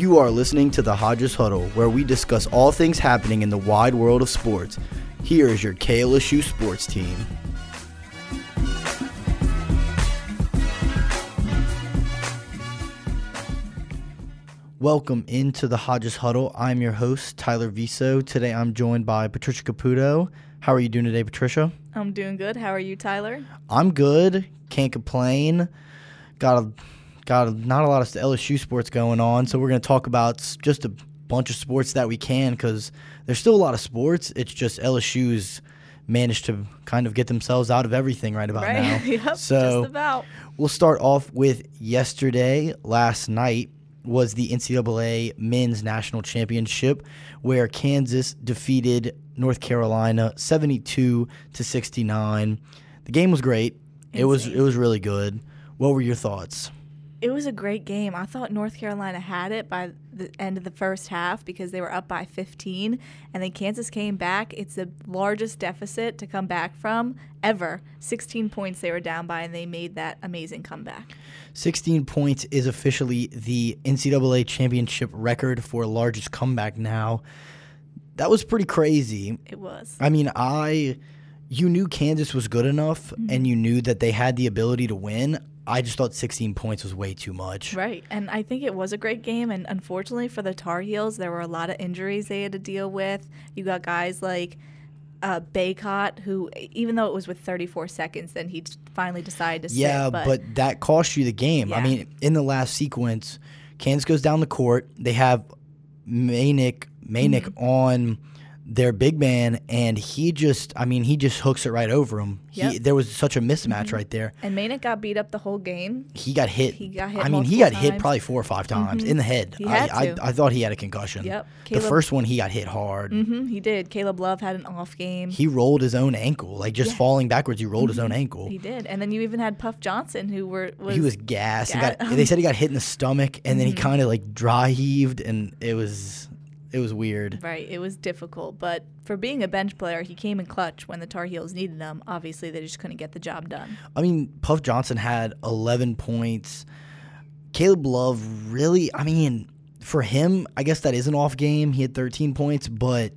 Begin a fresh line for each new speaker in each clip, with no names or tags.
You are listening to the Hodges Huddle, where we discuss all things happening in the wide world of sports. Here is your KLSU sports team. Welcome into the Hodges Huddle. I'm your host, Tyler Viso. Today I'm joined by Patricia Caputo. How are you doing today, Patricia?
I'm doing good. How are you, Tyler?
I'm good. Can't complain. Got a got not a lot of LSU sports going on, so we're going to talk about just a bunch of sports that we can because there's still a lot of sports. It's just LSU's managed to kind of get themselves out of everything right about now.
Yep.
So. We'll start off with yesterday. Last night was the NCAA Men's National Championship, where Kansas defeated North Carolina 72 to 69. The game was great. It was it was really good. What were your thoughts?
It was a great game. I thought North Carolina had it by the end of the first half because they were up by 15, and then Kansas came back. It's the largest deficit to come back from ever. 16 points they were down by, and they made that amazing comeback.
16 points is officially the NCAA championship record for largest comeback now. That was pretty crazy.
It was.
I mean, I you knew Kansas was good enough mm-hmm. and you knew that they had the ability to win. I just thought 16 points was way too much.
Right. And I think it was a great game. And unfortunately for the Tar Heels, there were a lot of injuries they had to deal with. You got guys like uh, Bacot, who, even though it was with 34 seconds, then he finally decided to
Yeah,
sit.
but, that cost you the game. I mean, in the last sequence, Kansas goes down the court. They have Manek Manek
Mm-hmm.
on their big man, and he just, I mean, he just hooks it right over him. He,
Yep. Mm-hmm.
there was such a mismatch right there.
And Manek got beat up the whole game.
He got hit.
He got hit
I mean, he got hit probably four or five times in the head.
He had
I,
to.
I, I thought he had a concussion.
Yep.
The first one, he got hit hard.
Mm-hmm, he did. Caleb Love had an off game.
He rolled his own ankle, like just
Yeah. Mm-hmm.
falling backwards. He rolled his own ankle.
He did. And then you even had Puff Johnson, who were was,
he was gassed. He got, they said he got hit in the stomach, and then
Mm-hmm.
he kind of like dry heaved, and it was it was weird.
Right, it was difficult, but for being a bench player, he came in clutch when the Tar Heels needed him. Obviously, they just couldn't get the job done.
I mean, Puff Johnson had 11 points. Caleb Love really, I mean, for him, I guess that is an off game. He had 13 points, but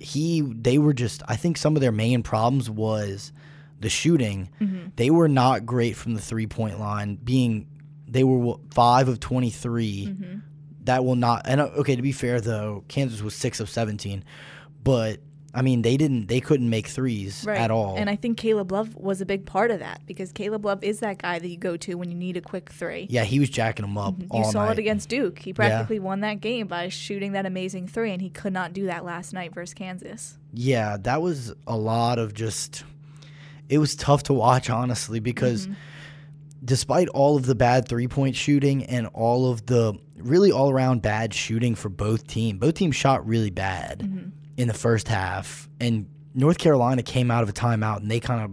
he they were just I think some of their main problems was the shooting.
Mm-hmm.
They were not great from the three-point line, being they were 5 of 23.
Mm-hmm.
That will not and uh, okay, to be fair though, Kansas was 6 of 17. But I mean, they didn't they couldn't make threes at all.
And I think Caleb Love was a big part of that because Caleb Love is that guy that you go to when you need a quick three.
yeah, he was jacking them up all
You saw
night.
it against Duke. He practically won that game by shooting that amazing three, and he could not do that last night versus Kansas.
Yeah, that was a lot of just. It was tough to watch, honestly, because
Mm-hmm.
Despite all of the bad three point shooting and all of the really all around bad shooting for both teams, both teams shot really bad
Mm-hmm.
in the first half. And North Carolina came out of a timeout and they kind of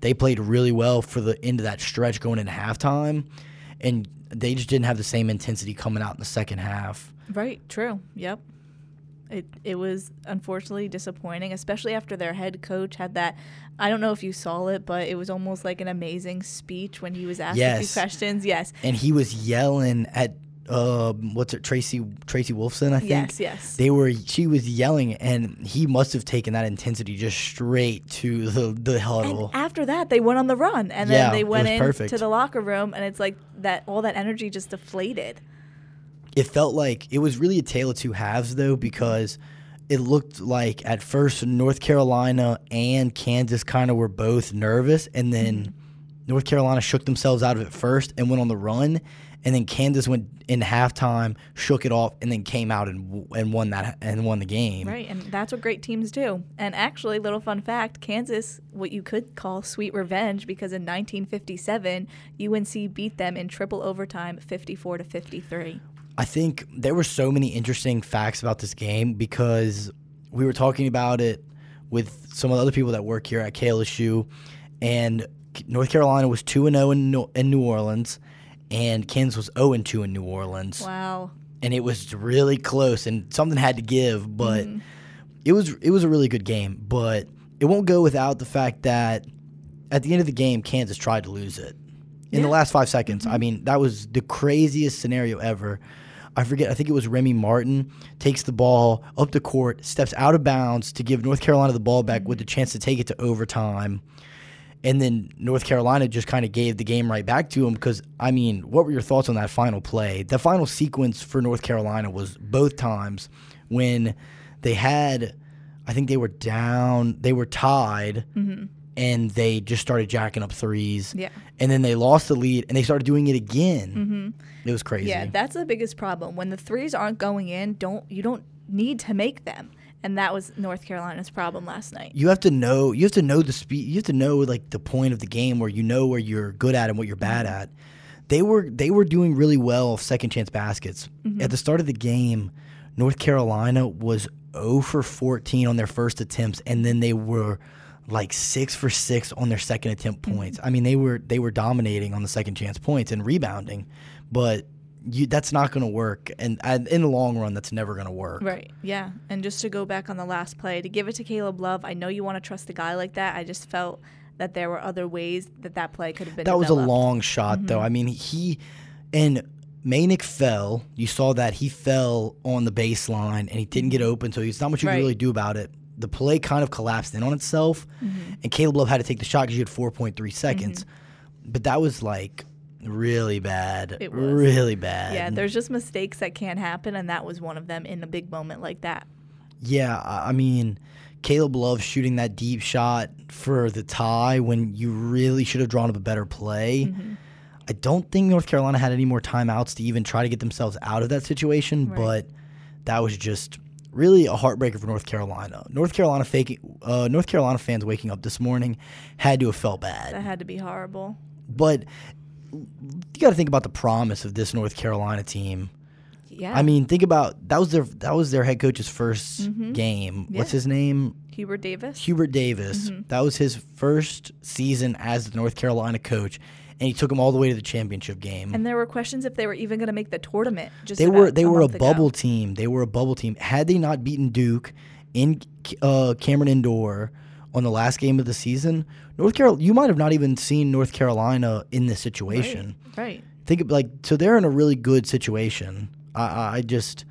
they played really well for the end of that stretch going into halftime, and they just didn't have the same intensity coming out in the second half.
Right. True. Yep. It it was unfortunately disappointing, especially after their head coach had that. I don't know if you saw it, but it was almost like an amazing speech when he was asked a
Yes.
few questions. Yes.
And he was yelling at um, what's it, Tracy Tracy Wolfson, I think.
Yes. Yes.
They were. She was yelling, and he must have taken that intensity just straight to the the huddle.
And after that, they went on the run, and
Yeah,
then they went in
perfect.
to the locker room, and it's like that. All that energy just deflated.
It felt like it was really a tale of two halves, though, because it looked like at first North Carolina and Kansas kind of were both nervous, and then mm-hmm. North Carolina shook themselves out of it first and went on the run, and then Kansas went in halftime, shook it off, and then came out and and won that and won the game.
Right, and that's what great teams do. And actually, little fun fact: Kansas, what you could call sweet revenge, because in 1957, UNC beat them in triple overtime, 54 to 53.
I think there were so many interesting facts about this game because we were talking about it with some of the other people that work here at KLSU, and North Carolina was two and oh zero in New- Orleans, and Kansas was zero and two in New Orleans,
Wow.
and it was really close, and something had to give, but mm-hmm. it was it was a really good game, but it won't go without the fact that at the end of the game, Kansas tried to lose it. In the last five seconds. I mm-hmm. mean, that was the craziest scenario ever. I forget. I think it was Remy Martin takes the ball up the court, steps out of bounds to give North Carolina the ball back with the chance to take it to overtime. And then North Carolina just kind of gave the game right back to him because, I mean, what were your thoughts on that final play? The final sequence for North Carolina was both times when they had, I think they were down, they were tied, mm-hmm. And they just started jacking up threes.
Yeah.
And then they lost the lead and they started doing it again. Mm-hmm. It was crazy.
Yeah, that's the biggest problem. When the threes aren't going in, don't you don't need to make them. And that was North Carolina's problem last night.
you have to know you have to know the speed you have to know like the point of the game where you know where you're good at and what you're bad mm-hmm. at they were they were doing really well second chance baskets mm-hmm. at the start of the game north carolina was 0 for 14 on their first attempts and then they were like 6 for 6 on their second attempt mm-hmm. points i mean they were they were dominating on the second chance points and rebounding but you, that's not going to work and, in the long run that's never going to work
Right. Yeah. And just to go back on the last play, to give it to Caleb Love, I know you want to trust a guy like that. I just felt that there were other ways that that play could have been.
That was a long shot, though. Mm-hmm. I mean, he and Manek fell. You saw that he fell on the baseline and he didn't get open, so there's not much you
Right.
can really do about it. The play kind of collapsed in on itself, and Caleb Love had to take the shot because you had 4.3 seconds. But that was like really bad.
It was.
really bad.
Yeah, there's just mistakes that can't happen, and that was one of them in a big moment like that.
Yeah, I I mean, Caleb Love shooting that deep shot for the tie when you really should have drawn up a better play.
Mm-hmm.
I don't think North Carolina had any more timeouts to even try to get themselves out of that situation,
Right.
but that was just really a heartbreaker for North Carolina. North Carolina faking, uh, North Carolina fans waking up this morning had to have felt bad,
That had to be horrible.
but you got to think about the promise of this North Carolina team.
Yeah.
I mean, think about that was their that was their head coach's 1st game. What's
Mm-hmm. Yeah.
his name?
Hubert Davis.
Hubert Davis.
Mm-hmm.
That was his first season as the North Carolina coach, and he took them all the way to the championship game.
and there were questions if they were even going to make the tournament. Just
they were they were a
ago.
bubble team. They were a bubble team. Had they not beaten Duke in uh, Cameron Indoor on the last game of the season, North Carolina, you might have not even seen North Carolina in this situation.
Right.
Think of like so they're in a really good situation. I I just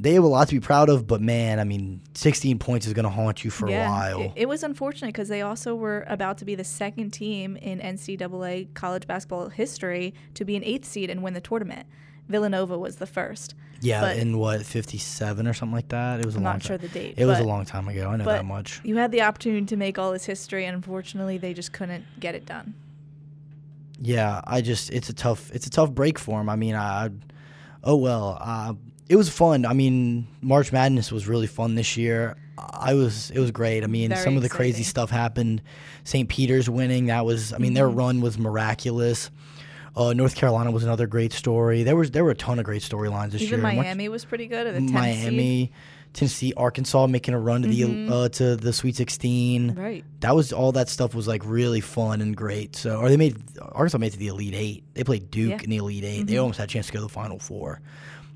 they have a lot to be proud of, but man, I mean, 16 points is going to haunt you for a while.
It, it was unfortunate because they also were about to be the second team in NCAA college basketball history to be an eighth seed and win the tournament. Villanova was the first.
Yeah,
But-
in what fifty seven or something like that. It was a
I'm
long
not
time.
sure the date,
It was a long time ago. I know that much.
You had the opportunity to make all this history, and unfortunately, they just couldn't get it done.
Yeah, I just it's a tough it's a tough break for him. I mean, I oh well. Uh, it was fun. I mean, March Madness was really fun this year. I was it was great. I mean,
Very
some of the crazy stuff happened. St. Peter's winning. That was I mean, their
Mm-hmm.
run was miraculous. Uh, North Carolina was another great story. There was there were a ton of great storylines this
Even
year.
Miami was pretty good at the 10th
Miami, Tennessee, Arkansas making a run to the uh, to the Sweet Sixteen.
Right.
That was all that stuff was like really fun and great. So, or they made Arkansas made it to the Elite Eight. They played Duke
Yeah. Mm-hmm.
in the Elite 8 They almost had a chance to go to the Final Four.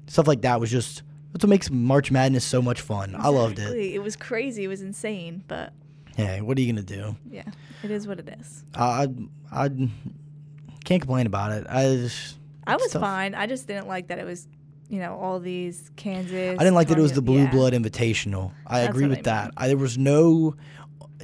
Stuff like that was just that's what makes March Madness so much fun. I loved it.
It was crazy. It was insane, but
Hey, what are you gonna do?
yeah, it is what it is.
I I, I can't complain about it. I just,
I was
Stuff.
fine. I just didn't like that it was, you know, all these Kansas.
I didn't like that it was the Blue
yeah.
Blood Invitational. I
That's
agree with
I
that. I, there was no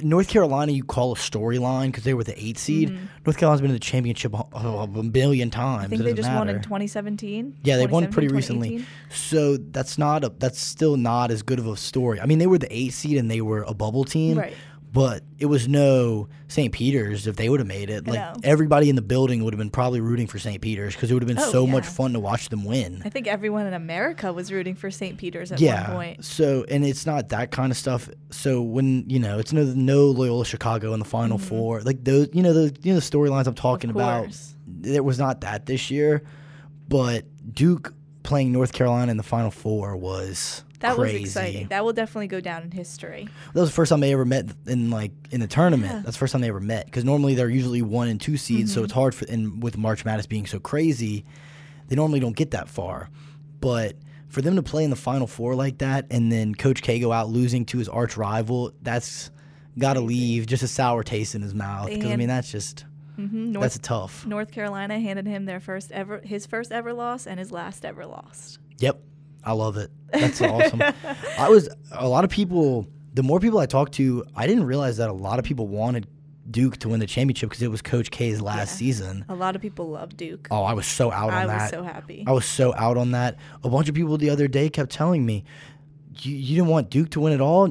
North Carolina. You call a storyline because they were the eight seed.
Mm-hmm.
North Carolina's been in the championship a, a million times.
I think they just won in 2017.
Yeah, they won pretty recently. So that's not a that's still not as good of a story. I mean, they were the eight seed and they were a bubble team.
Right.
But it was no St. Peter's if they would have made it. Like everybody in the building would have been probably rooting for St. Peter's because it would have been
Oh,
so much fun to watch them win.
I think everyone in America was rooting for St. Peter's at
yeah.
one point.
So and it's not that kind of stuff. So when you know it's no no Loyola Chicago in the Final Four, like those you know the you know the storylines I'm talking
Mm-hmm.
About. There was not that this year, but Duke playing North Carolina in the Final Four was
That
crazy.
was exciting. That will definitely go down in history.
That was the first time they ever met in like in the tournament.
Yeah.
That's the first time they ever met because normally they're usually one and two seeds,
Mm-hmm.
so it's hard for. And with March Madness being so crazy, they normally don't get that far. But for them to play in the Final Four like that, and then Coach K go out losing to his arch rival, that's got to leave just a sour taste in his mouth. Because I mean, that's just
hmm North,
that's tough.
North Carolina handed him their first ever, his first ever loss and his last ever loss.
Yep, I love it. That's awesome. I was a lot of people. The more people I talked to, I didn't realize that a lot of people wanted Duke to win the championship because it was Coach K's last
Yeah.
season.
A lot of people love Duke.
Oh, I was so out on
I
that.
was so happy.
I was so out on that. A bunch of people the other day kept telling me, "You, you didn't want Duke to win at all.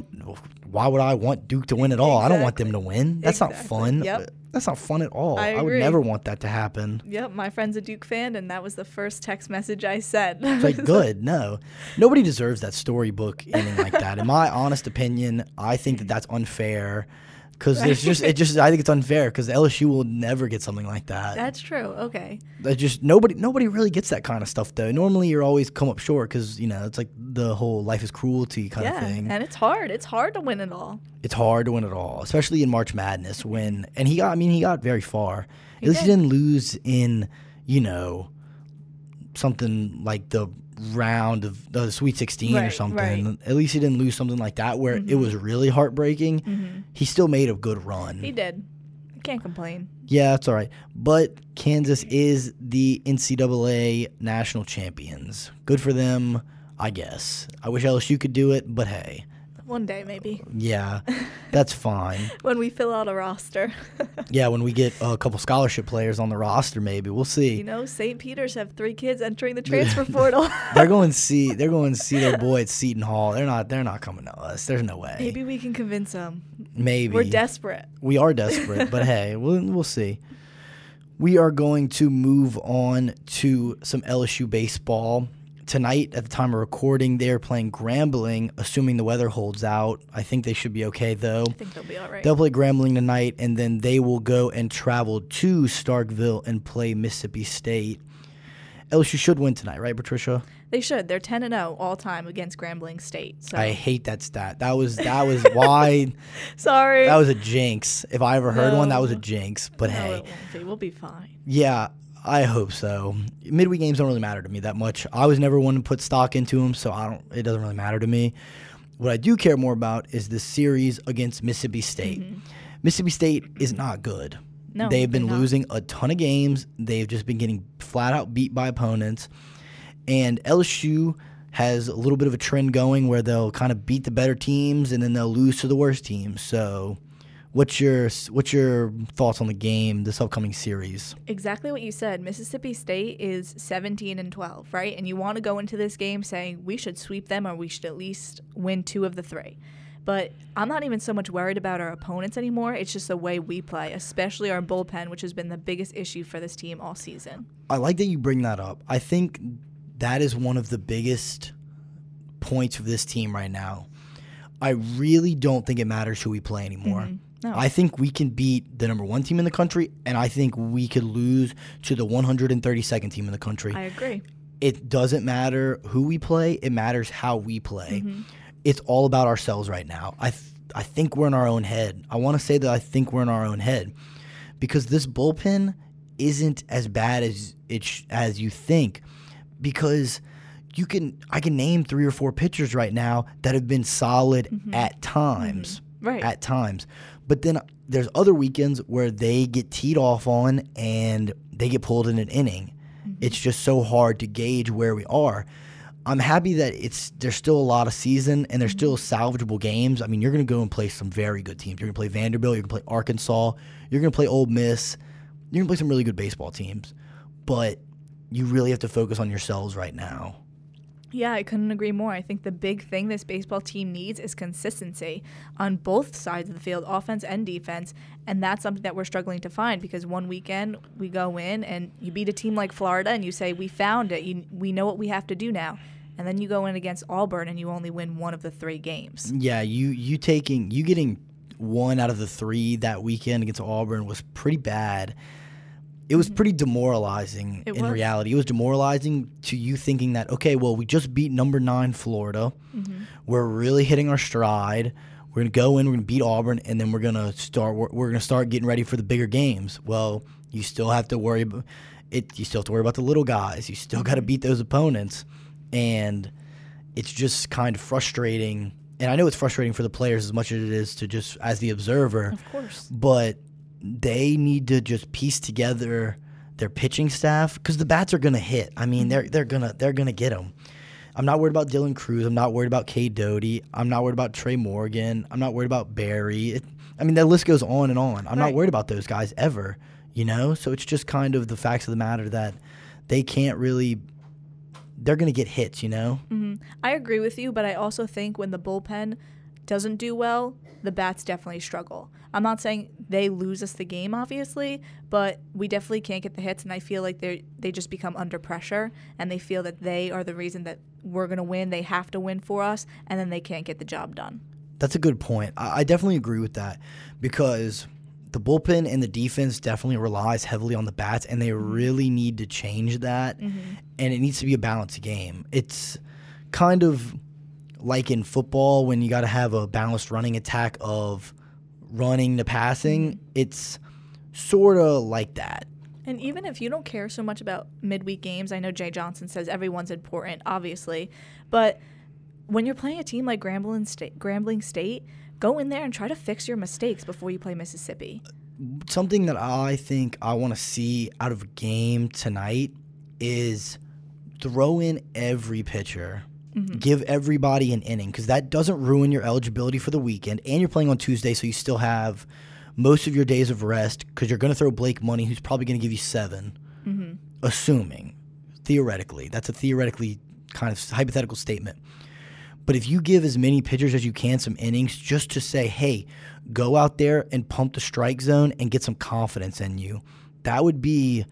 Why would I want Duke to win at all? I don't want them to win. That's not fun.
Yep.
That's not fun at all.
I
would never want that to happen.
Yep, my friend's a Duke fan, and that was the first text message I sent.
It's like good. No, nobody deserves that storybook ending like that. In my honest opinion, I think that that's unfair. Because it's just, it just, I think it's unfair because LSU will never get something like that.
That's true. Okay.
That just nobody, nobody really gets that kind of stuff though. Normally, you're always come up short because you know it's like the whole life is cruelty kind
yeah,
of thing.
and it's hard. It's hard to win it all.
it's hard to win it all, especially in March Madness when and he got I mean he got very far. At
He
least he didn't lose in, you know, something like the round of the Sweet 16 or something.
right. Mm-hmm.
At least he didn't lose something like that where it was really heartbreaking. He still made a good run.
He did. Can't complain.
Yeah, that's all right. But Kansas is the NCAA national champions. Good for them, I guess. I wish LSU could do it, but hey,
One day, maybe.
yeah, that's fine.
When we fill out a roster.
Yeah, when we get a couple scholarship players on the roster, maybe we'll see.
you know, St. Peter's have three kids entering the transfer portal.
they're going to see. They're going to see their boy at Seton Hall. They're not. They're not coming to us. There's no way.
maybe we can convince them.
Maybe
We're desperate.
We are desperate, but hey, we'll we'll see. We are going to move on to some LSU baseball tonight. At the time of recording, they are playing Grambling, assuming the weather holds out. I think they should be okay though.
I think they'll be all right.
They'll play Grambling tonight, and then they will go and travel to Starkville and play Mississippi State. LSU should win tonight, right, Patricia?
They should. They're 10 and 0 all time against Grambling State. So
I hate that stat. That was that was why
sorry.
that was a jinx. If I ever heard one, that was a jinx. But
no,
hey,
it won't be. We'll be fine.
yeah, I hope so. Midweek games don't really matter to me that much. I was never one to put stock into them, so I don't. It doesn't really matter to me. What I do care more about is the series against Mississippi State. Mississippi State is not good.
Mm-hmm. No,
They've been losing a ton of games. They've just been getting flat out beat by opponents. And LSU has a little bit of a trend going where they'll kind of beat the better teams and then they'll lose to the worst teams. So, what's your what's your thoughts on the game this upcoming series?
Exactly what you said. Mississippi State is 17 and 12, right? And you want to go into this game saying we should sweep them or we should at least win two of the three. But I'm not even so much worried about our opponents anymore. It's just the way we play, especially our bullpen, which has been the biggest issue for this team all season.
I like that you bring that up. I think that is one of the biggest points of this team right now. I really don't think it matters who we play anymore. Mm-hmm.
No.
I think we can beat the number one team in the country, and I think we could lose to the 132nd team in the country.
I agree.
it doesn't matter who we play, it matters how we play.
Mm-hmm.
It's all about ourselves right now. I, th- I think we're in our own head. I want to say that I think we're in our own head because this bullpen isn't as bad as it sh- as you think because you can I can name three or four pitchers right now that have been solid at times.
Mm-hmm. Right.
At times. But then there's other weekends where they get teed off on and they get pulled in an inning. Mm-hmm. It's just so hard to gauge where we are. I'm happy that it's there's still a lot of season and there's still mm-hmm. salvageable games. I mean, you're going to go and play some very good teams. You're going to play Vanderbilt, you're going to play Arkansas, you're going to play Ole Miss. You're going to play some really good baseball teams. But you really have to focus on yourselves right now.
Yeah, I couldn't agree more. I think the big thing this baseball team needs is consistency on both sides of the field, offense and defense. And that's something that we're struggling to find because one weekend we go in and you beat a team like Florida and you say, We found it. You, we know what we have to do now. And then you go in against Auburn and you only win one of the three games.
Yeah, you you taking you getting one out of the three that weekend against Auburn was pretty bad. It was pretty demoralizing
Mm-hmm. It
in
was.
reality. It was demoralizing to you thinking that okay, well, we just beat number nine Florida.
Mm-hmm.
We're really hitting our stride. We're gonna go in. We're gonna beat Auburn, and then we're gonna start. We're, we're gonna start getting ready for the bigger games. Well, you still have to worry. About, it. You still have to worry about the little guys. You still got to beat those opponents, and it's just kind of frustrating. And I know it's frustrating for the players as much as it is to just as the observer.
Of course.
But they need to just piece together their pitching staff because the bats are gonna hit. I mean, they're they're gonna they're gonna get them. I'm not worried about Dylan Crews. I'm not worried about Cade Doughty. I'm not worried about Trey Morgan. I'm not worried about Berry. It, I mean, that list goes on and on. I'm
Right.
not worried about those guys ever, you know? So it's just kind of the facts of the matter that they can't really, they're going to get hits, you know? Mm-hmm.
I agree with you, but I also think when the bullpen doesn't do well, the bats definitely struggle. I'm not saying they lose us the game, obviously, but we definitely can't get the hits, and I feel like they they just become under pressure, and they feel that they are the reason that we're gonna win. They have to win for us, and then they can't get the job done.
That's a good point. I, I definitely agree with that because the bullpen and the defense definitely relies heavily on the bats, and they mm-hmm. really need to change that. Mm-hmm. And it needs to be a balanced game. It's kind of like in football when you got to have a balanced running attack of running to passing. Mm-hmm. It's sort of like that.
And even if you don't care so much about midweek games, I know Jay Johnson says everyone's important, obviously, but when you're playing a team like Grambling State, Grambling State, go in there and try to fix your mistakes before you play Mississippi.
something that I think I want to see out of a game tonight is throw in every pitcher. Mm-hmm. Give everybody an inning because that doesn't ruin your eligibility for the weekend. And you're playing on Tuesday, so you still have most of your days of rest because you're going to throw Blake Money, who's probably going to give you 7 mm-hmm. assuming theoretically. That's a theoretically kind of hypothetical statement. But if you give as many pitchers as you can some innings just to say, hey, go out there and pump the strike zone and get some confidence in you, that would be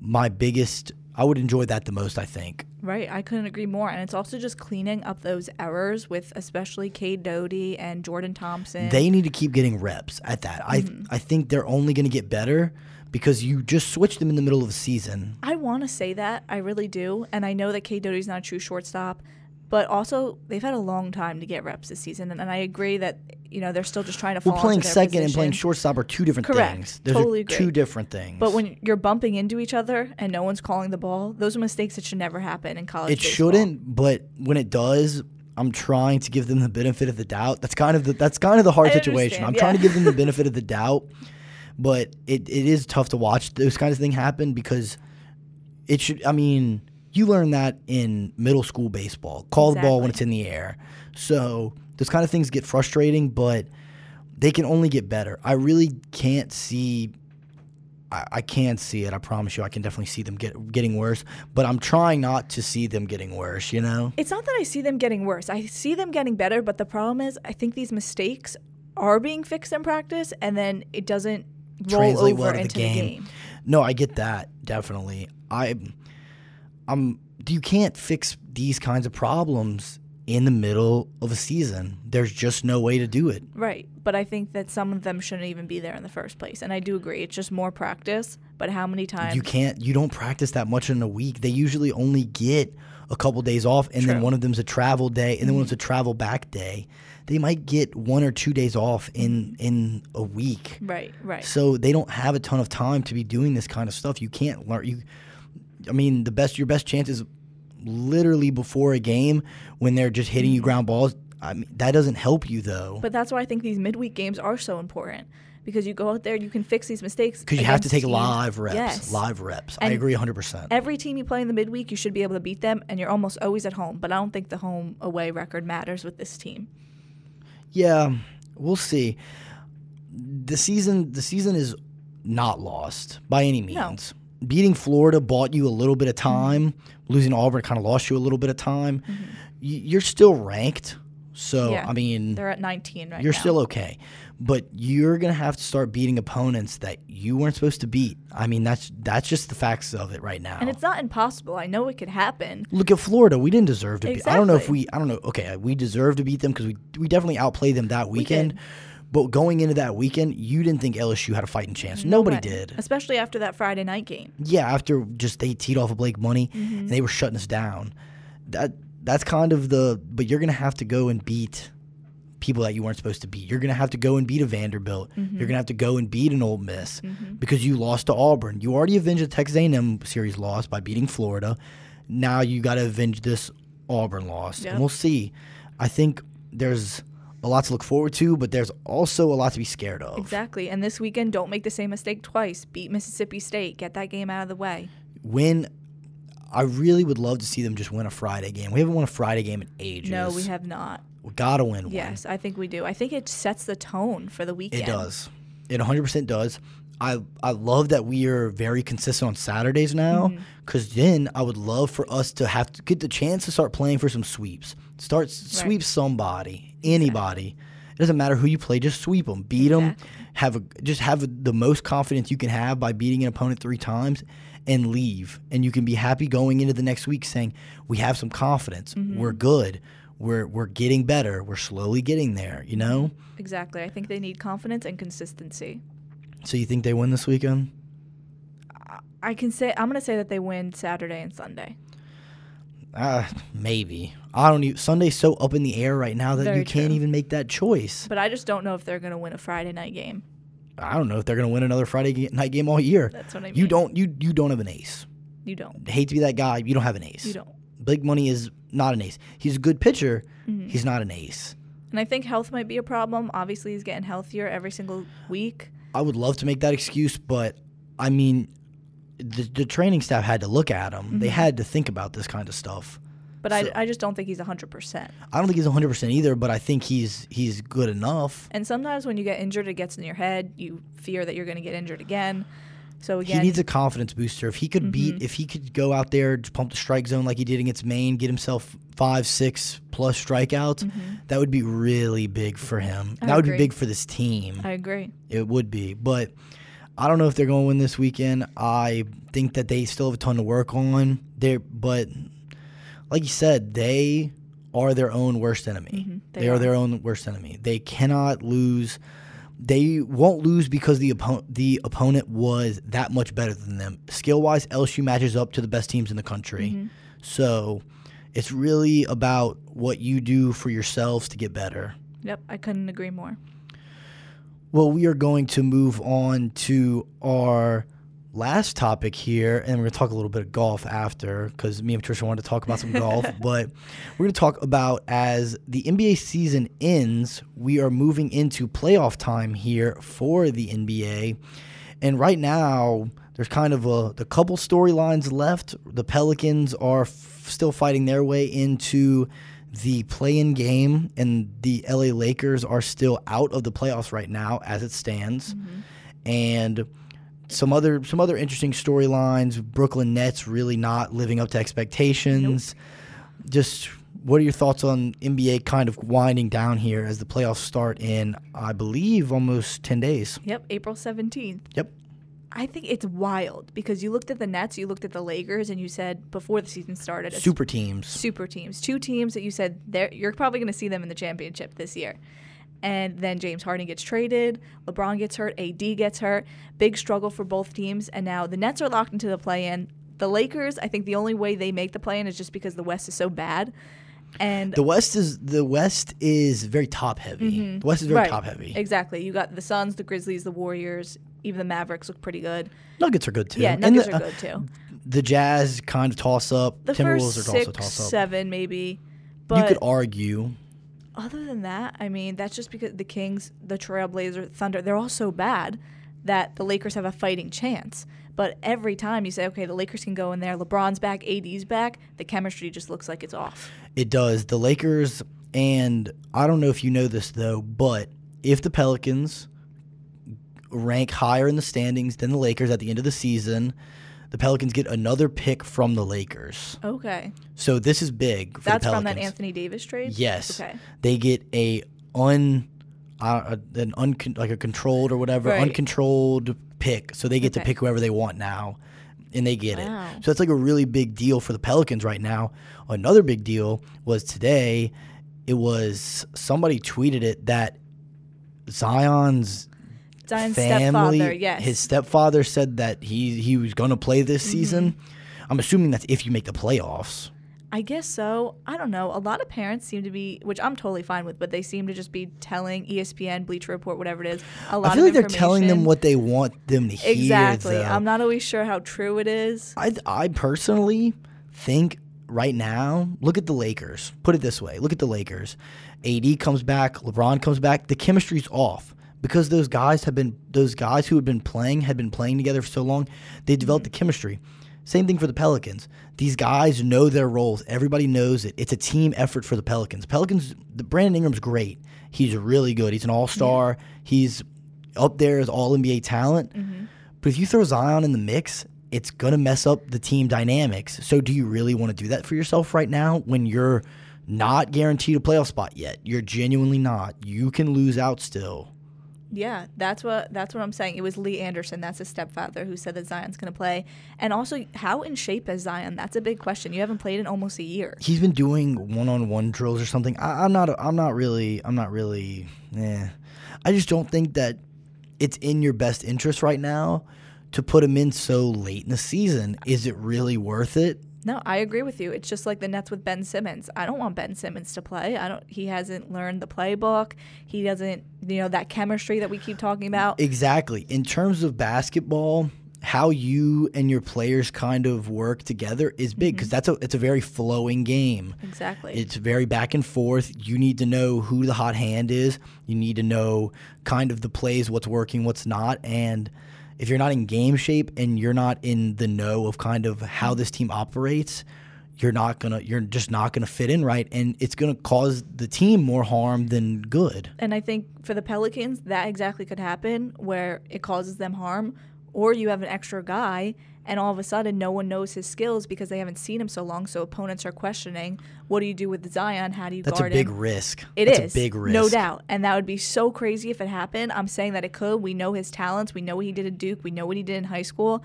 my biggest. I would enjoy that the most, I think.
Right, I couldn't agree more. And it's also just cleaning up those errors with especially Cade Doughty and Jordan Thompson.
They need to keep getting reps at that. I mm-hmm. I think they're only going to get better because you just switched them in the middle of the season.
I want to say that. I really do. And I know that Cade Doughty's not a true shortstop, but also they've had a long time to get reps this season. And, and I agree that, you know, they're still just trying to fall
Well, playing second and playing shortstop are two different
Correct.
things. Those
Totally agree.
two different things.
But when you're bumping into each other and no one's calling the ball, those are mistakes that should never happen in college.
it
baseball.
shouldn't, but when it does, I'm trying to give them the benefit of the doubt. That's kind of the that's kind of the hard
I
situation. I'm trying to give them the benefit of the doubt, but it, it is tough to watch those kinds of things happen because it should. I mean, you learn that in middle school baseball. Call the ball when it's in the air. So those kind of things get frustrating, but they can only get better. I really can't see. I, I can't see it. I promise you, I can definitely see them get getting worse. But I'm trying not to see them getting worse. You know.
It's not that I see them getting worse. I see them getting better, but the problem is I think these mistakes are being fixed in practice and then it doesn't roll
translate
over
well to the
into
game.
the game.
No, I get that definitely. I, I'm. You can't fix these kinds of problems in the middle of a season. There's just no way to do it.
Right. But I think that some of them shouldn't even be there in the first place. And I do agree. It's just more practice. But how many times?
You can't. You don't practice that much in a week. They usually only get a couple days off, and then one of them's a travel day, and then one's mm-hmm. a travel back day. They might get one or two days off in mm-hmm. in a week.
Right, right.
So they don't have a ton of time to be doing this kind of stuff. You can't learn. You, I mean, the best your best chance is literally before a game when they're just hitting you mm. ground balls. I mean, that doesn't help you though,
But that's why I think these midweek games are so important because you go out there, you can fix these mistakes.
because you have to take
teams-
live reps.
Yes.
Live reps. I
And
agree 100. percent
Every team you play in the midweek, you should be able to beat them, and you're almost always at home. But I don't think the home away record matters with this team.
Yeah, we'll see. The season the season is not lost by any
No.
Beating Florida bought you a little bit of mm-hmm. time. Losing Auburn kind of lost you a little bit of time. Mm-hmm. Y- You're still ranked, so
Yeah.
I mean,
They're at 19 right now.
you're
now.
still okay. But you're gonna have to start beating opponents that you weren't supposed to beat. I mean, that's that's just the facts of it right now.
and it's not impossible. I know it could happen.
Look at Florida. We didn't deserve to beat. I don't know if we. I don't know. Okay, we deserve to beat them because we we definitely outplayed them that weekend.
did.
But going into that weekend, you didn't think LSU had a fighting chance.
No
Nobody
way.
did.
Especially after that Friday night game.
Yeah, after just they teed off of Blake Money
Mm-hmm.
and they were shutting us down. That that's kind of the. But you're gonna have to go and beat people that you weren't supposed to beat. You're gonna have to go and beat a Vanderbilt.
Mm-hmm.
You're gonna have to go and beat an Ole Miss because you lost to Auburn. You already avenged the Texas A&M series loss by beating Florida. Now you got to avenge this Auburn loss,
Yep.
and we'll see. I think there's a lot to look forward to, but there's also a lot to be scared of.
Exactly. And this weekend, don't make the same mistake twice. Beat Mississippi State. Get that game out of the way.
Win. I really would love to see them just win a Friday game. We haven't won a Friday game in ages.
No, we have not.
We gotta win one.
Yes, I think we do. I think it sets the tone for the weekend.
It does. It 100% does. I I love that we are very consistent on Saturdays now
Mm-hmm.
because then I would love for us to have to get the chance to start playing for some sweeps. Start sweep somebody, anybody. It doesn't matter who you play, just sweep them, beat them.
Exactly.
Have a just have the most confidence you can have by beating an opponent three times and leave, and you can be happy going into the next week saying we have some confidence.
Mm-hmm.
We're good. We're we're getting better. We're slowly getting there. You know.
Exactly. I think they need confidence and consistency.
So you think they win this weekend?
I can say I'm going to say that they win Saturday and Sunday.
Uh, maybe. I don't even. Sunday's so up in the air right now that
Very
you can't
true.
even make that choice.
But I just don't know if they're going to win a Friday night game.
I don't know if they're gonna win another Friday night game all year.
That's what I mean.
You don't. You you don't have an ace.
You don't.
Hate to be that guy. You don't have an ace.
You don't.
Big money is not an ace. He's a good pitcher.
Mm-hmm.
He's not an ace.
And I think health might be a problem. Obviously, he's getting healthier every single week.
I would love to make that excuse, but I mean, the, the training staff had to look at him.
Mm-hmm.
They had to think about this kind of stuff.
But I, I just don't think he's 100%.
I don't think he's 100 percent either, but I think he's he's good enough.
And sometimes when you get injured, it gets in your head. You fear that you're going to get injured again. So again,
He needs a confidence booster. If he could beat, if he could go out there, just pump the strike zone like he did against Maine, get himself five, six plus strikeouts, that would be really big for him.
I
that would be big for this team.
I agree.
It would be, but I don't know if they're going to win this weekend. I think that they still have a ton to work on. There, but like you said, they are their own worst enemy.
Mm-hmm. they
They, are.
are.
their own worst enemy. They cannot lose. They won't lose because the oppo- the opponent was that much better than them. Skill wise, LSU matches up to the best teams in the country.
Mm-hmm.
So it's really about what you do for yourselves to get better.
Yep, I couldn't agree more.
Well, we are going to move on to our last topic here, and we're going to talk a little bit of golf after because me and Patricia wanted to talk about some golf. But we're going to talk about as the NBA season ends, we are moving into playoff time here for the NBA. And right now, there's kind of a the couple storylines left. The Pelicans are f- still fighting their way into the play-in game, and the LA Lakers are still out of the playoffs right now, as it stands. Mm-hmm. And some other some other interesting storylines. Brooklyn Nets really not living up to expectations. Just what are your thoughts on NBA kind of winding down here as the playoffs start in, I believe, almost ten days?
Yep, April 17th.
Yep.
I think it's wild because you looked at the Nets, you looked at the Lakers, and you said before the season started,
Super teams.
super teams, two teams that you said they're, you're probably going to see them in the championship this year. And then James Harden gets traded, LeBron gets hurt, AD gets hurt. Big struggle for both teams. And now the Nets are locked into the play in. The Lakers, I think the only way they make the play in is just because the West is so bad. And
The West is the West is very top heavy. Mm-hmm. The West is very
Right.
top heavy.
Exactly. You got the Suns, the Grizzlies, the Warriors, even the Mavericks look pretty good.
Nuggets are good too.
Yeah, Nuggets
the,
are
uh,
good too.
The Jazz kind of toss up.
The
Timberwolves
first
are also
six,
toss up.
seven, maybe.
you could argue.
other than that, I mean, that's just because the Kings, the Trailblazers, Thunder, they're all so bad that the Lakers have a fighting chance. But every time you say, okay, the Lakers can go in there, LeBron's back, AD's back, the chemistry just looks like it's off.
It does. The Lakers, and I don't know if you know this though, but if the Pelicans rank higher in the standings than the Lakers at the end of the season, the Pelicans get another pick from the Lakers.
Okay.
So this is big for
That's from that Anthony Davis trade?
Yes.
Okay.
They get a un uh, an uncon- like a controlled or whatever
Right.
uncontrolled pick. So they get to pick whoever they want now. And they get
Wow.
it. So it's like a really big deal for the Pelicans right now. Another big deal was today. It was somebody tweeted it that Zion's
Zion's
family,
stepfather, yes.
his stepfather said that he he was going to play this
Mm-hmm.
season. I'm assuming that's if you make the playoffs.
I guess so. I don't know. A lot of parents seem to be, which I'm totally fine with, but they seem to just be telling ESPN, Bleacher Report, whatever it is, a lot
I feel like they're telling them what they want them to hear.
Exactly. I'm not always sure how true it is.
I I personally think right now, look at the Lakers. Put it this way: look at the Lakers. AD comes back, LeBron comes back. The chemistry's off because those guys have been those guys who have been playing had been playing together for so long. They developed the mm-hmm. chemistry. Same thing for the Pelicans. These guys know their roles. Everybody knows it. It's a team effort for the Pelicans. Pelicans, the Brandon Ingram's great. He's really good. He's an all star. He's up there as all NBA talent. Mm-hmm. But if you throw Zion in the mix, it's going to mess up the team dynamics. So, do you really want to do that for yourself right now when you're not guaranteed a playoff spot yet? You're genuinely not. You can lose out still.
Yeah, that's what that's what I'm saying. It was Lee Anderson, that's his stepfather, who said that Zion's going to play. And also, how in shape is Zion? That's a big question. You haven't played in almost a year.
He's been doing one-on-one drills or something. I, I'm not. I'm not really. I'm not really. Eh. I just don't think that it's in your best interest right now to put him in so late in the season. Is it really worth it?
No, I agree with you. It's just like the Nets with Ben Simmons. I don't want Ben Simmons to play. I don't. He hasn't learned the playbook. He doesn't. You know that chemistry that we keep talking about.
Exactly. In terms of basketball, how you and your players kind of work together is big mm-hmm. because that's a it's a very flowing game.
Exactly.
It's very back and forth. You need to know who the hot hand is. You need to know kind of the plays, what's working, what's not, and if you're not in game shape and you're not in the know of kind of how this team operates, you're not gonna you're just not gonna fit in right, and it's gonna cause the team more harm than good.
And I think for the Pelicans, that exactly could happen where it causes them harm, or you have an extra guy, and all of a sudden no one knows his skills because they haven't seen him so long. So opponents are questioning, what do you do with Zion? How do you guard it?"
That's a big
him?
risk.
It
That's
is
a big risk.
no doubt, and that would be so crazy if it happened. I'm saying that it could. We know his talents. We know what he did at Duke. We know what he did in high school.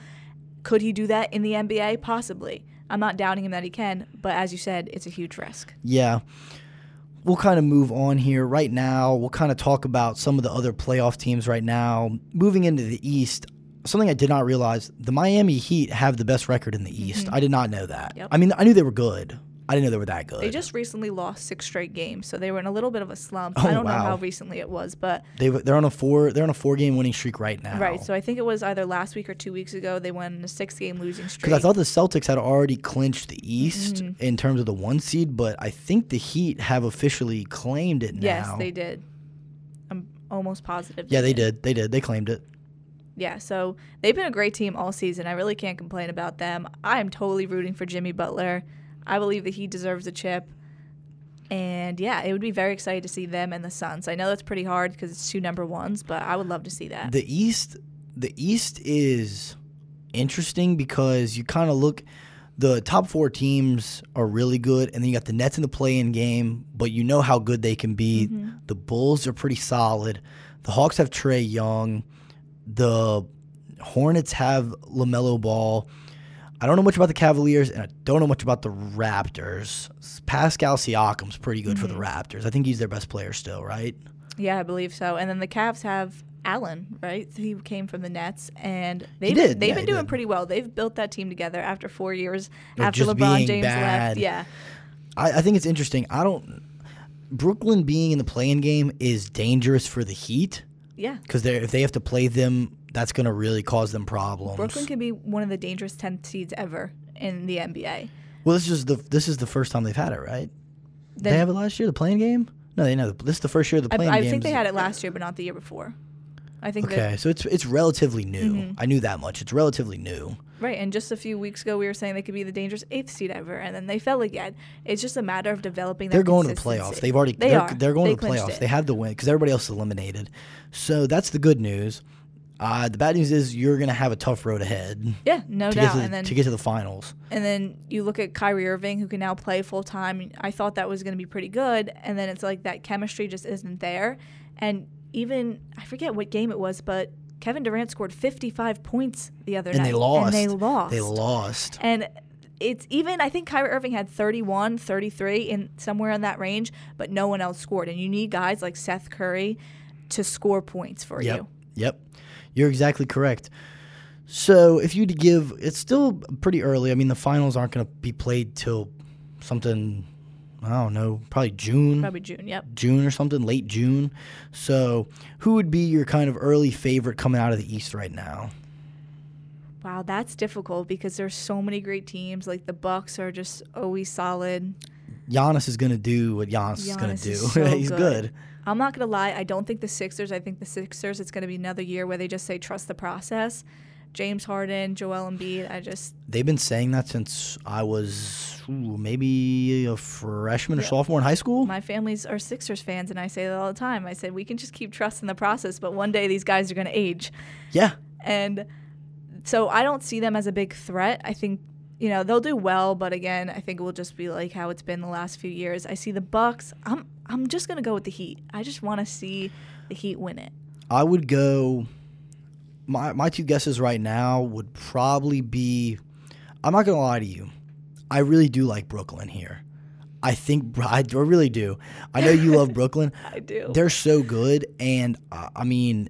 Could he do that in the NBA? Possibly. I'm not doubting him that he can, but as you said, it's a huge risk.
Yeah. We'll kind of move on here right now. We'll kind of talk about some of the other playoff teams right now. Moving into the East, something I did not realize the Miami Heat have the best record in the East. I did not know that.
Mm-hmm. Yep.
I mean, I knew they were good. I didn't know they were that good.
They just recently lost six straight games, so they were in a little bit of a slump.
Oh,
I don't know how recently it was, but
they they're on a four they're on a four game winning streak right now.
right. So I think it was either last week or two weeks ago they went a six game losing streak.
because I thought the Celtics had already clinched the East
Mm-hmm.
in terms of the one seed, but I think the Heat have officially claimed it now.
yes, they did. I'm almost positive.
Yeah, they did. They did. They claimed it.
Yeah, so they've been a great team all season. I really can't complain about them. I am totally rooting for Jimmy Butler. I believe that he deserves a chip. And yeah, it would be very exciting to see them and the Suns. I know that's pretty hard because it's two number ones, but I would love to see that.
The East, the East is interesting because you kind of look. The top four teams are really good, and then you got the Nets in the play-in game, but you know how good they can be. Mm-hmm. The Bulls are pretty solid. The Hawks have Trae Young. The Hornets have Lamelo Ball. I don't know much about the Cavaliers, and I don't know much about the Raptors. Pascal Siakam's pretty good for the mm-hmm. Raptors. I think he's their best player still, right?
yeah, I believe so. And then the Cavs have Allen, right? He came from the Nets, and they've
did,
they've
yeah,
been doing
did.
pretty well. They've built that team together after four years
Of
after LeBron James
bad.
left. Yeah,
I, I think it's interesting. I don't. Brooklyn being in the play-in game is dangerous for the Heat
yeah.
because if they have to play them, that's going to really cause them problems.
Brooklyn can be one of the dangerous 10 seeds ever in the NBA.
well, this is the this is the first time they've had it, right? they have it last year, the play-in game. No, they know this is the first year of the
I,
playing
I
game.
think they had it last year, but not the year before. I think that
Okay, so it's it's relatively new.
Mm-hmm.
I knew that much. It's relatively new.
right. And just a few weeks ago, we were saying they could be the dangerous eighth seed ever, and then they fell again. It's just a matter of developing. That
They're going to the playoffs. They've already
They
are
are.
they're going
They
to the playoffs.
it.
They have the win because everybody else is eliminated. So that's the good news. Uh, the bad news is you're going to have a tough road ahead
Yeah, no
to get
doubt.
to the,
and then
to get to the finals.
and then you look at Kyrie Irving, who can now play full time. I thought that was going to be pretty good, and then it's like that chemistry just isn't there. And even I forget what game it was, but Kevin Durant scored 55 points the other
And
night,
they lost.
And they lost.
They lost.
And it's even, I think Kyrie Irving had 31, 33 in somewhere in that range, but no one else scored. And you need guys like Seth Curry to score points for
Yep.
you.
Yep. You're exactly correct. So if you'd give, it's still pretty early. I mean, the finals aren't going to be played till something, I don't know, probably June.
Probably June. Yep.
June or something, late June. So, who would be your kind of early favorite coming out of the East right now?
Wow, that's difficult because there's so many great teams. Like the Bucks are just always solid.
Giannis is going to do what Giannis, is going to do.
so
He's good.
I'm not gonna lie. I don't think the Sixers. I think the Sixers. It's gonna be another year where they just say trust the process, James Harden, Joel Embiid. I just
They've been saying that since I was ooh, maybe a freshman or sophomore in high school.
my families are Sixers fans, and I say that all the time. I said we can just keep trusting the process, but one day these guys are going to age,
yeah,
and so I don't see them as a big threat. I think you know they'll do well, but again, I think it will just be like how it's been the last few years. I see the Bucks. I'm I'm just going to go with the Heat. I just want to see the Heat win it.
I would go. My my two guesses right now would probably be. I'm not gonna lie to you. I really do like Brooklyn here. I think I really do. I know you love Brooklyn.
I do.
They're so good, and uh, I mean,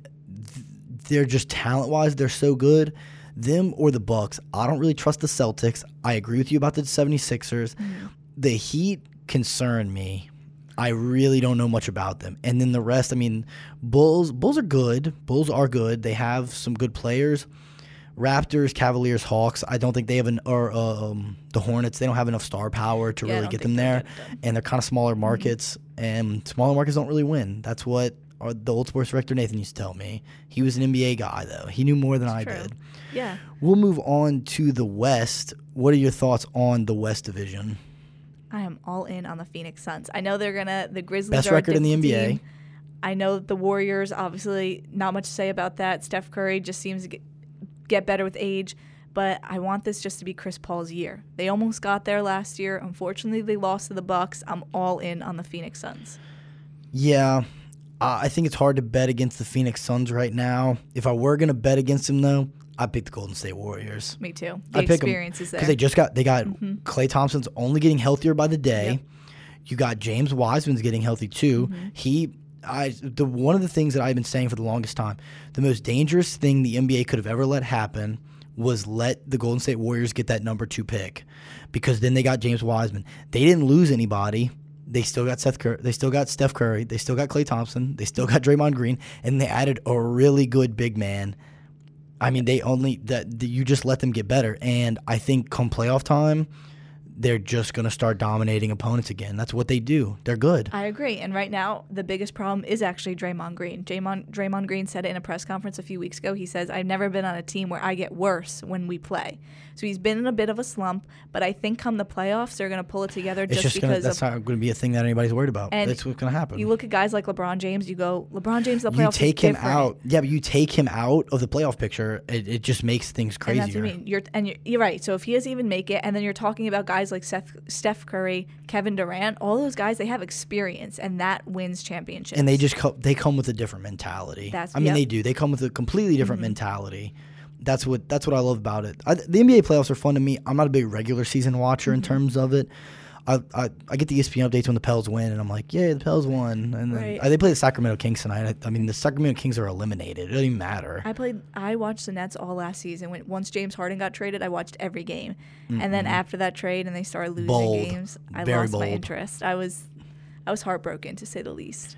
th- they're just talent wise, they're so good. Them or the Bucks. I don't really trust the Celtics. I agree with you about the 76ers. The Heat concern me. I really don't know much about them. And then the rest, I mean, Bulls. Bulls are good. Bulls are good. They have some good players. Raptors, Cavaliers, Hawks. I don't think they have an or um, the Hornets. They don't have enough star power to
Yeah,
really get them there, and they're kind of smaller markets. And smaller markets don't really win. That's what our, the old sports director Nathan used to tell me. He was an NBA guy though. He knew more than I
True.
did.
Yeah.
We'll move on to the West. What are your thoughts on the West Division?
I am all in on the Phoenix Suns. I know they're gonna the Grizzlies
Best
are
record in the NBA.
team. I know the Warriors. Obviously, not much to say about that. Steph Curry just seems to get, get better with age, but I want this just to be Chris Paul's year. They almost got there last year. Unfortunately, they lost to the Bucks. I'm all in on the Phoenix Suns.
Yeah, uh, I think it's hard to bet against the Phoenix Suns right now. If I were gonna bet against them though, I'd pick the Golden State Warriors.
Me too. The
'em
experience is there.
because they just got they got mm-hmm. Klay Thompson's only getting healthier by the day.
Yep.
You got James Wiseman's getting healthy too. Mm-hmm. He, I, the one of the things that I've been saying for the longest time, the most dangerous thing the NBA could have ever let happen was let the Golden State Warriors get that number two pick, because then they got James Wiseman. They didn't lose anybody. They still got Seth Cur- They still got Steph Curry. They still got Clay Thompson. They still got Draymond Green, and they added a really good big man. I mean, they only that you just let them get better, and I think come playoff time, they're just gonna start dominating opponents again. That's what they do. They're good.
I agree. And right now, the biggest problem is actually Draymond Green. Draymond, Draymond Green said it in a press conference a few weeks ago. He says, I've never been on a team where I get worse when we play. So he's been in a bit of a slump, but I think come the playoffs, they're going to pull it together
It's
just,
just gonna.
because
That's not going to be a thing that anybody's worried about.
And
That's what's going to happen.
You look at guys like LeBron James, you go, LeBron James, the
You
playoffs. is
take him
different.
out. Yeah, but you take him out of the playoff picture. It, it just makes things
And
crazier.
that's what I mean. You're and you're, you're right. So if he doesn't even make it, and then you're talking about guys like Seth, Steph Curry, Kevin Durant, all those guys, they have experience, and that wins championships.
and they just co- they come with a different mentality.
That's-
I mean,
yep. Mm-hmm.
they do. They come with a completely different mentality. That's what that's what I love about it. I, the NBA playoffs are fun to me. I'm not a big regular season watcher in
Mm-hmm.
terms of it. I, I, I get the ESPN updates when the Pels win, and I'm like, yeah, the Pels won. And then
Right.
they play the Sacramento Kings tonight. I, I mean, the Sacramento Kings are eliminated. It doesn't even matter.
I played. I watched the Nets all last season. When once James Harden got traded, I watched every game, and then after that trade and they started losing
Bold.
games, I
Very
lost my interest. I was, I was heartbroken to say the least.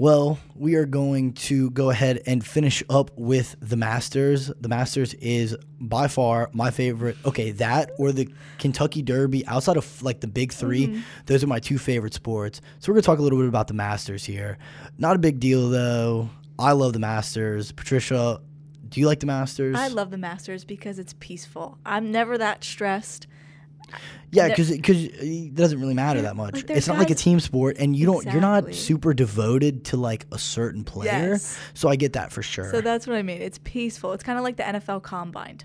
Well, we are going to go ahead and finish up with the Masters. The Masters is by far my favorite. Okay, that or the Kentucky Derby. Outside of like the big 3 mm-hmm. those are my two favorite sports. So we're gonna talk a little bit about the Masters here. Not a big deal though. I love the Masters. Patricia, do you like the Masters?
I love the Masters because it's peaceful. I'm never that stressed.
Yeah,
There-
because it uh, doesn't really matter that much.
like,
it's not like a team sport, and you don't. You're not super devoted to like a certain player.
Yes.
So I get that for sure.
So that's what I mean. It's peaceful. It's kind of like the NFL Combine.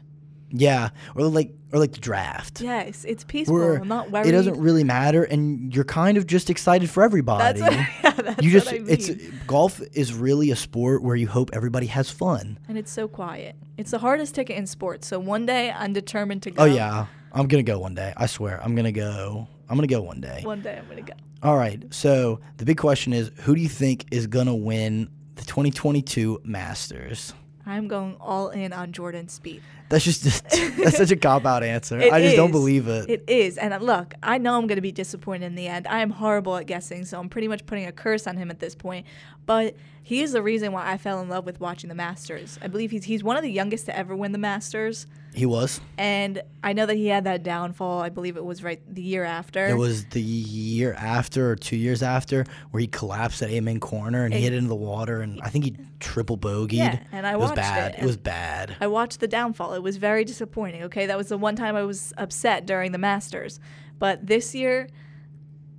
Yeah, or like or like the draft.
Yes, it's peaceful.
Where
not worried.
it doesn't really matter, and you're kind of just excited for everybody.
That's what, yeah, that's
you just
what I mean.
it's golf is really a sport where you hope everybody has fun.
and it's so quiet. It's the hardest ticket in sports. So one day I'm determined to go.
Oh yeah, I'm gonna go one day. I swear, I'm gonna go. I'm gonna go one day.
One day I'm gonna go.
All right. So the big question is, who do you think is gonna win the 2022 Masters?
I'm going all in on Jordan Spieth.
That's just that's such a cop out answer.
It
I just don't believe it.
It is. And uh, look, I know I'm going to be disappointed in the end. I am horrible at guessing, so I'm pretty much putting a curse on him at this point. But he is the reason why I fell in love with watching the Masters. I believe he's he's one of the youngest to ever win the Masters.
He was.
And I know that he had that downfall. I believe it was right the year after.
It was the year after or two years after where he collapsed at Amen Corner and he hit into the water and I think he triple bogeyed.
Yeah, and I
it was bad.
it,
It was bad.
I watched the downfall. It was very disappointing. Okay, that was the one time I was upset during the Masters. But this year,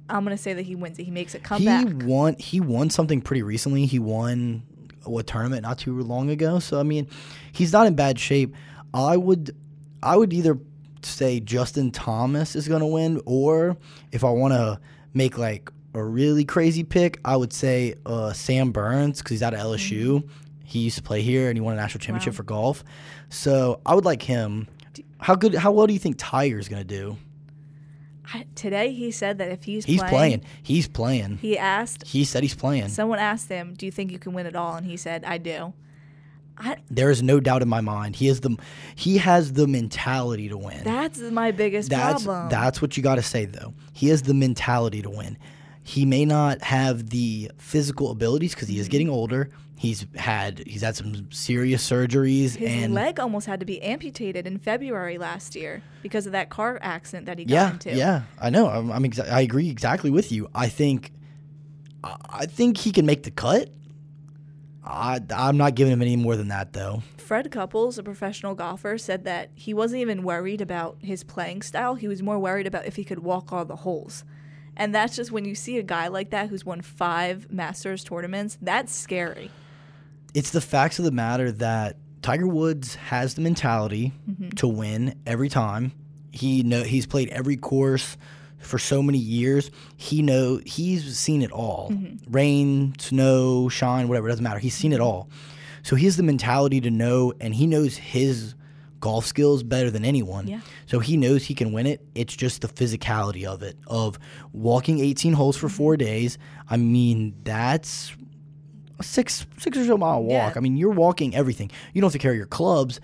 I'm gonna say that he wins it. He makes a
He won. He won something pretty recently. He won a tournament not too long ago. So I mean, he's not in bad shape. I would, I would either say Justin Thomas is going to win, or if I want to make like a really crazy pick, I would say uh, Sam Burns because he's out of LSU. He used to play here and he won a national championship
Wow.
for golf. So I would like him. How good? How well do you think Tiger's going to do?
I, today he said that if he's
He's
playing,
playing. He's playing.
he asked
He said he's playing.
someone asked him, "Do you think you can win it all?" And he said, "I do." I,
There is no doubt in my mind. He is the he has the mentality to win.
that's my biggest
that's
problem.
that's what you got to say though. He has the mentality to win. He may not have the physical abilities because he
Mm-hmm.
is getting older. He's had he's had some serious surgeries
His
and
leg almost had to be amputated in February last year because of that car accident that he got
yeah
into.
yeah I know I'm, I'm exa- I agree exactly with you. I think I think he can make the cut. I I'm not giving him any more than that though.
Fred Couples, a professional golfer, said that he wasn't even worried about his playing style. He was more worried about if he could walk all the holes. And that's just when you see a guy like that who's won five Masters tournaments, that's scary.
it's the facts of the matter that Tiger Woods has the mentality
Mm-hmm.
to win every time. He know he's played every course for so many years. He know he's seen it all.
Mm-hmm.
Rain, snow, shine, whatever, it doesn't matter. He's seen it all. So he has the mentality to know and he knows his golf skills better than anyone.
Yeah.
So he knows he can win it. It's just the physicality of it of walking 18 holes for 4
Mm-hmm.
days. I mean, that's a six six or so mile walk.
Yeah.
I mean, you're walking everything. You don't have to carry your clubs,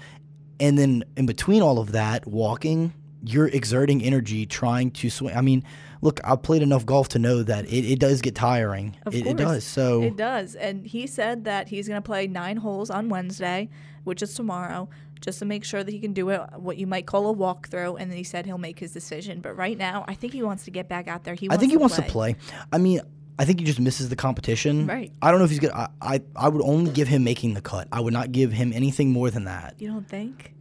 and then in between all of that, walking, you're exerting energy trying to swing. I mean, look, I've played enough golf to know that it, it does get tiring.
Of
it,
course.
it does. So
It does. And he said that he's going to play nine holes on Wednesday, which is tomorrow, just to make sure that he can do it, what you might call a walkthrough. And then he said he'll make his decision. But right now, I think he wants to get back out there. He
I think he wants
play.
to play. I mean. I think he just misses the competition.
Right.
I don't know if he's good. I, I I would only give him making the cut. I would not give him anything more than that.
You don't think?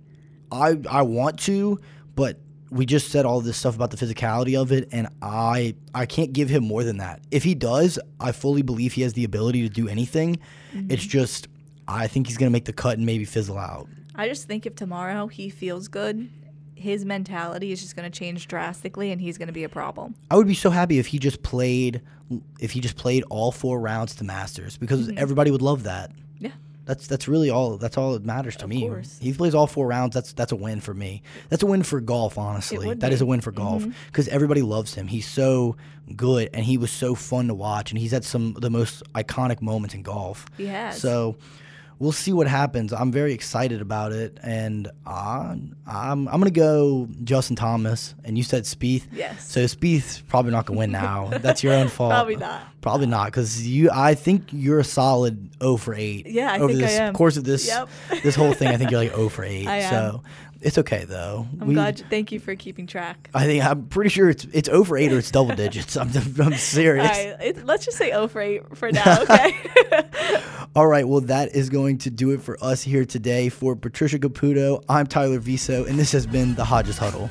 I I want to, but we just said all this stuff about the physicality of it, and I I can't give him more than that. If he does, I fully believe he has the ability to do anything. Mm-hmm. It's just I think he's gonna make the cut and maybe fizzle out.
I just think if tomorrow he feels good, his mentality is just going to change drastically and he's going to be a problem.
I would be so happy if he just played if he just played all four rounds to Masters because mm-hmm. everybody would love that.
Yeah.
That's that's really all. That's all that matters to
Of
me.
course.
He plays all four rounds. That's that's a win for me. That's a win for golf. Honestly, that is
be.
a win for golf mm-hmm. because everybody loves him. He's so good and he was so fun to watch. And he's had some of the most iconic moments in golf.
He has.
So we'll see what happens. I'm very excited about it, and uh, I'm I'm gonna go Justin Thomas. And you said Spieth.
Yes.
So Spieth's probably not gonna win now. That's your own fault.
Probably not.
Probably not, because you. I think you're a solid 0 for 8.
Yeah, I
over
think I
this
am.
course of this
Yep.
this whole thing. I think you're like 0 for 8.
I am.
It's okay though.
I'm glad. You, Thank you for keeping track.
I think I'm pretty sure it's it's over 8 or it's double digits. I'm I'm serious.
All right, it, let's just say over 8 for now, okay?
All right, well, that is going to do it for us here today. For Patricia Caputo, I'm Tyler Viso, and this has been the Hodges Huddle.